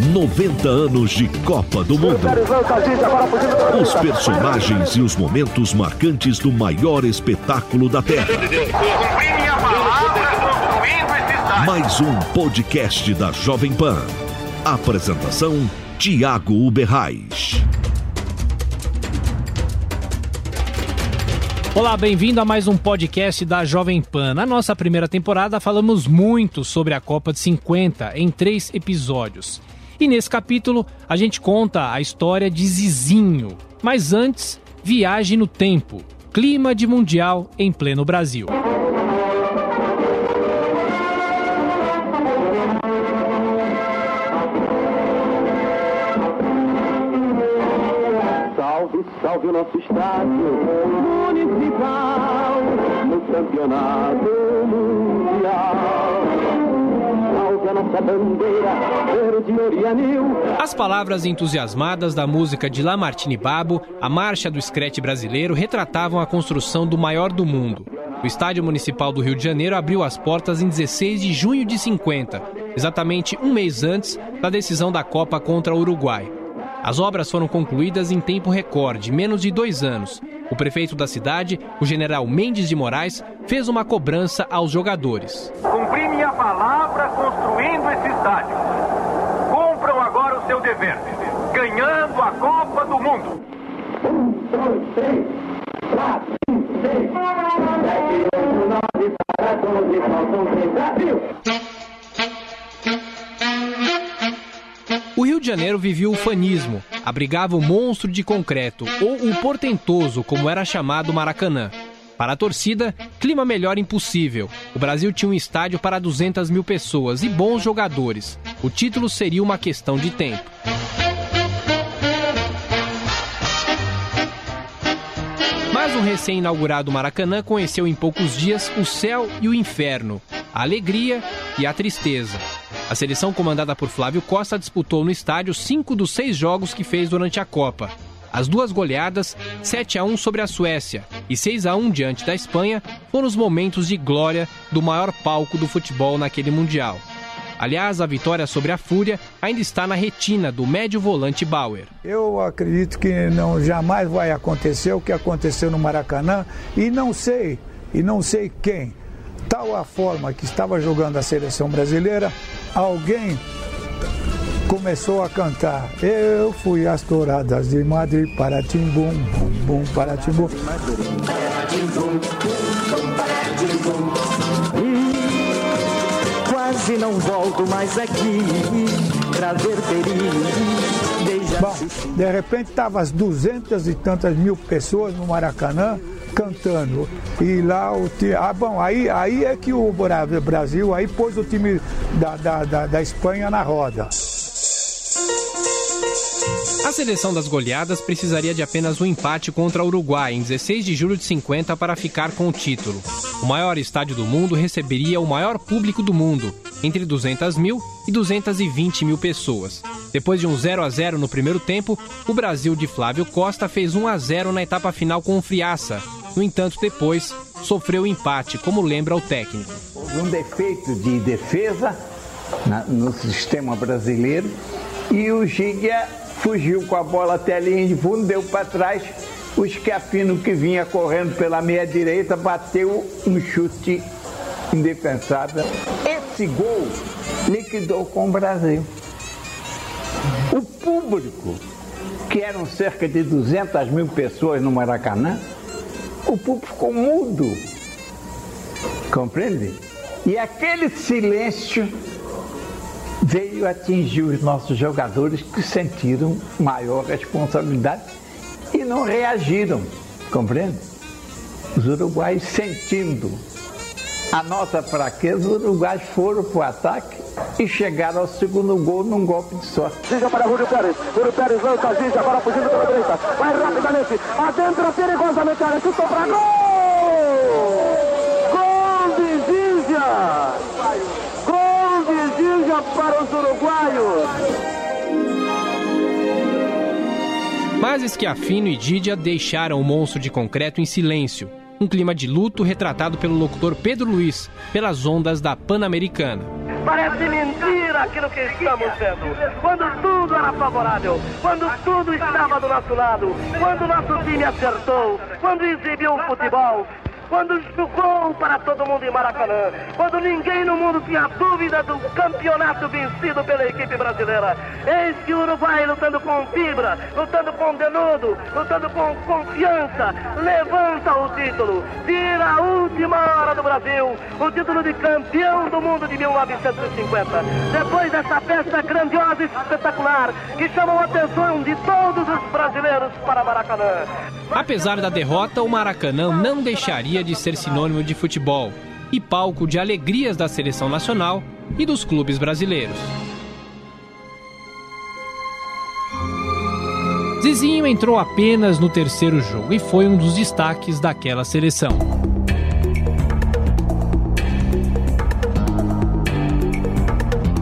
90 anos de Copa do Mundo. Os personagens e os momentos marcantes do maior espetáculo da Terra. Mais um podcast da Jovem Pan. Apresentação: Tiago Uberrais. Olá, bem-vindo a mais um podcast da Jovem Pan. Na nossa primeira temporada falamos muito sobre a Copa de 50 em três episódios. E nesse capítulo a gente conta a história de Zizinho. Mas antes, viagem no tempo. Clima de Mundial em pleno Brasil. Salve, salve o nosso estádio municipal no campeonato mundial. A nossa bandeira verde, ouro e anil. As palavras entusiasmadas da música de Lamartine Babo, a marcha do escrete brasileiro, retratavam a construção do maior do mundo. O Estádio Municipal do Rio de Janeiro abriu as portas em 16 de junho de 50, exatamente um mês antes da decisão da Copa contra o Uruguai. As obras foram concluídas em tempo recorde, menos de dois anos. O prefeito da cidade, o general Mendes de Moraes, fez uma cobrança aos jogadores. Cumpri minha palavra construindo esse estádio. Cumpram agora o seu dever, ganhando a Copa do Mundo. Um, dois, três, quatro, cinco, seis, sete, oito, nove, para doze, faltam três, Brasil! O Rio de Janeiro vivia o fanismo, abrigava o monstro de concreto, ou o portentoso, como era chamado Maracanã. Para a torcida, clima melhor impossível. O Brasil tinha um estádio para 200 mil pessoas e bons jogadores. O título seria uma questão de tempo. Mas o recém-inaugurado Maracanã conheceu em poucos dias o céu e o inferno, a alegria e a tristeza. A seleção comandada por Flávio Costa disputou no estádio cinco dos seis jogos que fez durante a Copa. As duas goleadas, 7 a 1 sobre a Suécia e 6 a 1 diante da Espanha, foram os momentos de glória do maior palco do futebol naquele Mundial. Aliás, a vitória sobre a Fúria ainda está na retina do médio volante Bauer. Eu acredito que não jamais vai acontecer o que aconteceu no Maracanã e não sei, e não sei quem. Tal a forma que estava jogando a seleção brasileira, alguém começou a cantar. Eu fui às touradas de Madrid para Timbum, bum, bum, para Timbum. Quase não volto mais aqui pra ver Bom, de repente estavam as duzentas e tantas mil pessoas no Maracanã cantando. E lá o time. Ah, bom, aí, aí é que o Bra- Brasil aí pôs o time da, da, da, da Espanha na roda. A seleção das goleadas precisaria de apenas um empate contra o Uruguai em 16 de julho de 50 para ficar com o título. O maior estádio do mundo receberia o maior público do mundo, entre 200 mil e 220 mil pessoas. Depois de um 0 a 0 no primeiro tempo, o Brasil de Flávio Costa fez 1 a 0 na etapa final com o Friaça. No entanto, depois sofreu empate, como lembra o técnico. Um defeito de defesa no sistema brasileiro e o Giga fugiu com a bola até a linha de fundo, deu para trás. O Schiaffino que vinha correndo pela meia direita bateu um chute indefensável. Esse gol liquidou com o Brasil. O público, que eram cerca de 200 mil pessoas no Maracanã, o público ficou mudo. Compreende? E aquele silêncio veio atingir os nossos jogadores que sentiram maior responsabilidade e não reagiram. Compreende? Os uruguaios sentindo a nossa fraqueza, os uruguaios foram para o ataque e chegaram ao segundo gol num golpe de sorte. Giga para Rúlio Pérez. Rúlio Pérez lança Giga, agora fugindo pela direita. Vai rapidamente. Adentra perigosamente a. Chutou para! Gol de Giga! Gol Giga para os uruguaios. Mas Schiaffino e Didia deixaram o monstro de concreto em silêncio. Um clima de luto retratado pelo locutor Pedro Luiz pelas ondas da Pan-Americana. Parece mentira aquilo que estamos vendo. Quando tudo era favorável, quando tudo estava do nosso lado, quando nosso time acertou, quando exibiu o futebol, quando jogou para todo mundo em Maracanã, quando ninguém no mundo tinha dúvida do campeonato vencido pela equipe brasileira. Eis que o Uruguai lutando com fibra, lutando com denudo, lutando com confiança, levanta o título, tira a última hora do Brasil, o título de campeão do mundo de 1950. Depois dessa festa grandiosa e espetacular que chamou a atenção de todos os brasileiros para Maracanã. Apesar da derrota, o Maracanã não deixaria de ser sinônimo de futebol e palco de alegrias da seleção nacional e dos clubes brasileiros. Zizinho entrou apenas no terceiro jogo e foi um dos destaques daquela seleção.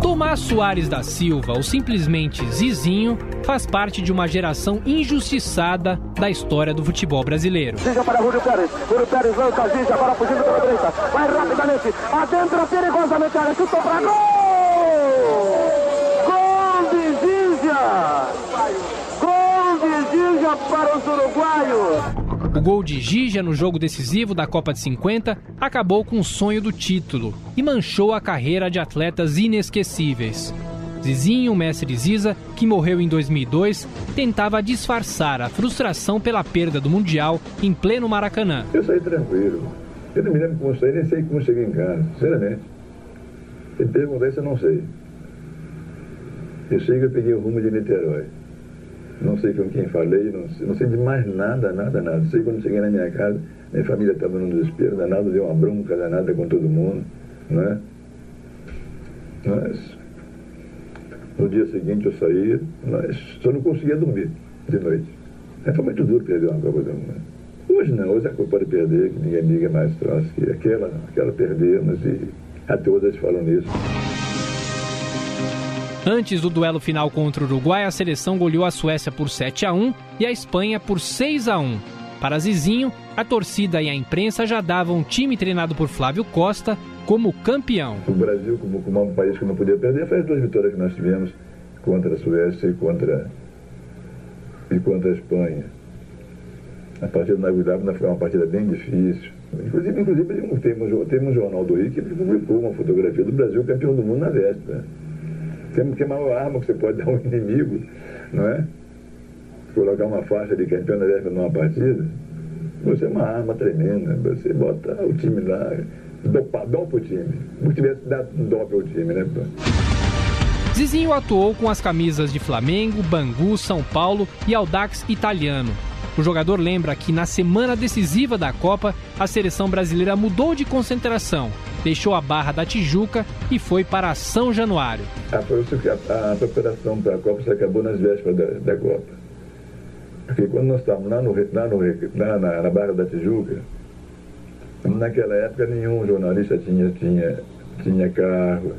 Tomás Soares da Silva, ou simplesmente Zizinho, faz parte de uma geração injustiçada da história do futebol brasileiro. Para Rúlio Pérez. Rúlio Pérez lança para fugindo pela direita. Vai rapidamente. Adentra perigosamente área. Chutou para gol! Gol de! Gol de para os uruguaios. O gol de Gija no jogo decisivo da Copa de 50 acabou com o sonho do título e manchou a carreira de atletas inesquecíveis. Zizinho, mestre Ziza, que morreu em 2002, tentava disfarçar a frustração pela perda do Mundial em pleno Maracanã. Eu saí tranquilo. Eu não me lembro como saí, nem sei como cheguei em casa, sinceramente. Se perguntar isso, eu não sei. Eu que eu peguei o rumo de Niterói. Não sei com quem falei, não sei, não sei de mais nada, nada, nada. Sei quando cheguei na minha casa, minha família estava num desespero danado, deu uma bronca danada com todo mundo, não é? Mas no dia seguinte eu saí, só não conseguia dormir de noite. É, foi muito duro perder uma Copa do Mundo. Hoje não, hoje a Copa pode perder, que ninguém liga mais troço, que aquela, aquela perdemos e hoje eles falam nisso. Antes do duelo final contra o Uruguai, a seleção goleou a Suécia por 7 a 1 e a Espanha por 6 a 1. Para Zizinho, a torcida e a imprensa já davam um time treinado por Flávio Costa como campeão. O Brasil, como, um país que não podia perder, foi as duas vitórias que nós tivemos contra a Suécia e contra, e contra a Espanha. A partida na Guiabana foi uma partida bem difícil. Inclusive, inclusive tem, um, tem um jornal do Rio que publicou uma fotografia do Brasil campeão do mundo na véspera. Temos que a maior arma que você pode dar ao inimigo, não é? Colocar uma faixa de campeão na véspera numa partida, você é uma arma tremenda. Você bota o time lá, dopa, dopa o time. Como tivesse dado dope ao time, né? Zizinho atuou com as camisas de Flamengo, Bangu, São Paulo e Audax Italiano. O jogador lembra que na semana decisiva da Copa, a seleção brasileira mudou de concentração, deixou a Barra da Tijuca e foi para São Januário. A, a, a preparação para a Copa se acabou nas vésperas da, da, Copa. Porque quando nós estávamos lá, no, lá, no, lá na, na, Barra da Tijuca, naquela época nenhum jornalista tinha, tinha, tinha carro,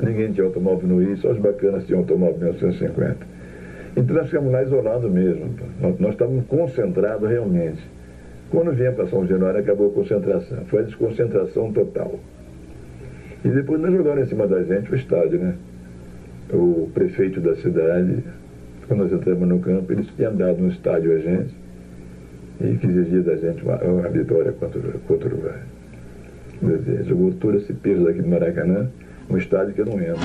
ninguém tinha automóvel no Rio, só os bacanas tinham automóvel em 1950. Então nós ficamos lá isolados mesmo. Nós, nós estávamos concentrados realmente. Quando viemos para São Januário, acabou a concentração. Foi a desconcentração total. E depois nós jogaram em cima da gente o estádio, né? O prefeito da cidade, quando nós entramos no campo, eles tinham dado um estádio a gente e que exigia da gente uma, uma vitória contra, contra o Uruguai. Jogou todo esse peso daqui do Maracanã, um estádio que eu não lembro.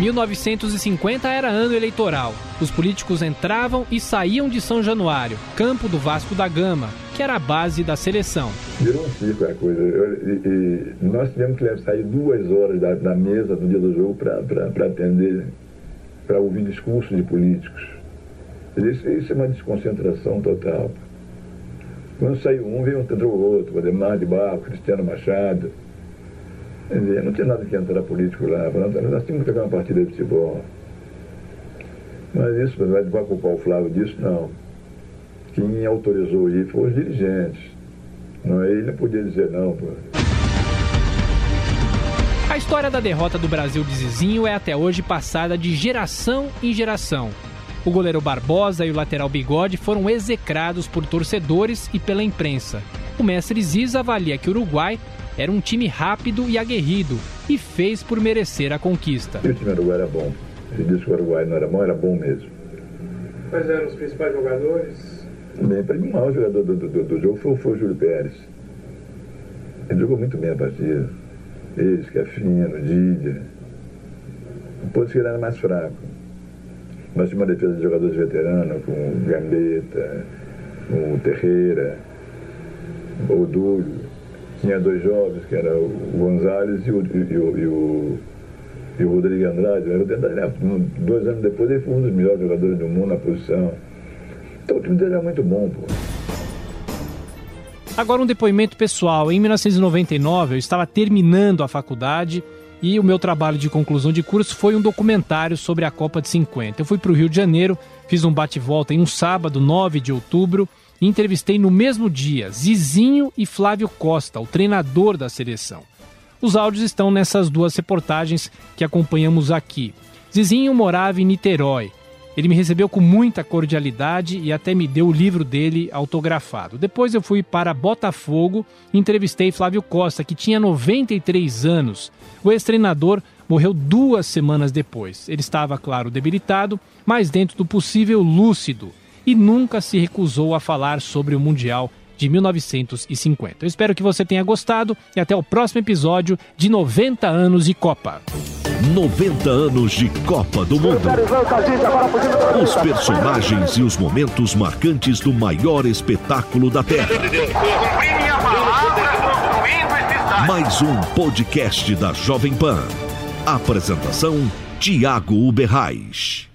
1950 era ano eleitoral. Os políticos entravam e saíam de São Januário, campo do Vasco da Gama, que era a base da seleção. Virou um circo a coisa. Eu, e, e nós tivemos que sair duas horas da, da mesa no dia do jogo para atender, para ouvir discursos de políticos. Isso, isso, é uma desconcentração total. Quando saiu um, veio entrou o outro, Ademar de Barro, Cristiano Machado. Dizer, não tinha nada que entrar político lá. Nós tínhamos que jogar uma partida de futebol. Mas isso, vai culpar o Flávio disso? Não. Quem autorizou ir foram os dirigentes. Não, ele não podia dizer não. Pô. A história da derrota do Brasil de Zizinho é até hoje passada de geração em geração. O goleiro Barbosa e o lateral Bigode foram execrados por torcedores e pela imprensa. O mestre Ziza avalia que o Uruguai era um time rápido e aguerrido, e fez por merecer a conquista. E o time uruguai era bom. Se disse que o Uruguai não era bom, era bom mesmo. Quais eram os principais jogadores? Bem, para mim, o maior jogador do, do, do jogo foi, foi, o Júlio Pérez. Ele jogou muito bem a partida. Ele, Scaffino, Didier. Depois que ele era mais fraco. Mas tinha uma defesa de jogadores veteranos, com o Gambetta, com o Terreira, o Dúlio. Tinha dois jovens, que eram o Gonzalez e o, e o, e o, e o Rodrigo Andrade. Dois anos depois ele foi um dos melhores jogadores do mundo na posição. Então o time dele era muito bom, pô. Agora um depoimento pessoal. Em 1999 eu estava terminando a faculdade e o meu trabalho de conclusão de curso foi um documentário sobre a Copa de 50. Eu fui para o Rio de Janeiro, fiz um bate-volta em um sábado, 9 de outubro, e entrevistei no mesmo dia Zizinho e Flávio Costa, o treinador da seleção. Os áudios estão nessas duas reportagens que acompanhamos aqui. Zizinho morava em Niterói. Ele me recebeu com muita cordialidade e até me deu o livro dele autografado. Depois eu fui para Botafogo e entrevistei Flávio Costa, que tinha 93 anos. O ex-treinador morreu duas semanas depois. Ele estava, claro, debilitado, mas dentro do possível lúcido e nunca se recusou a falar sobre o Mundial de 1950. Eu espero que você tenha gostado e até o próximo episódio de 90 anos de Copa. 90 anos de Copa do Mundo. Os personagens e os momentos marcantes do maior espetáculo da Terra. Mais um podcast da Jovem Pan. Apresentação: Tiago Uberrais.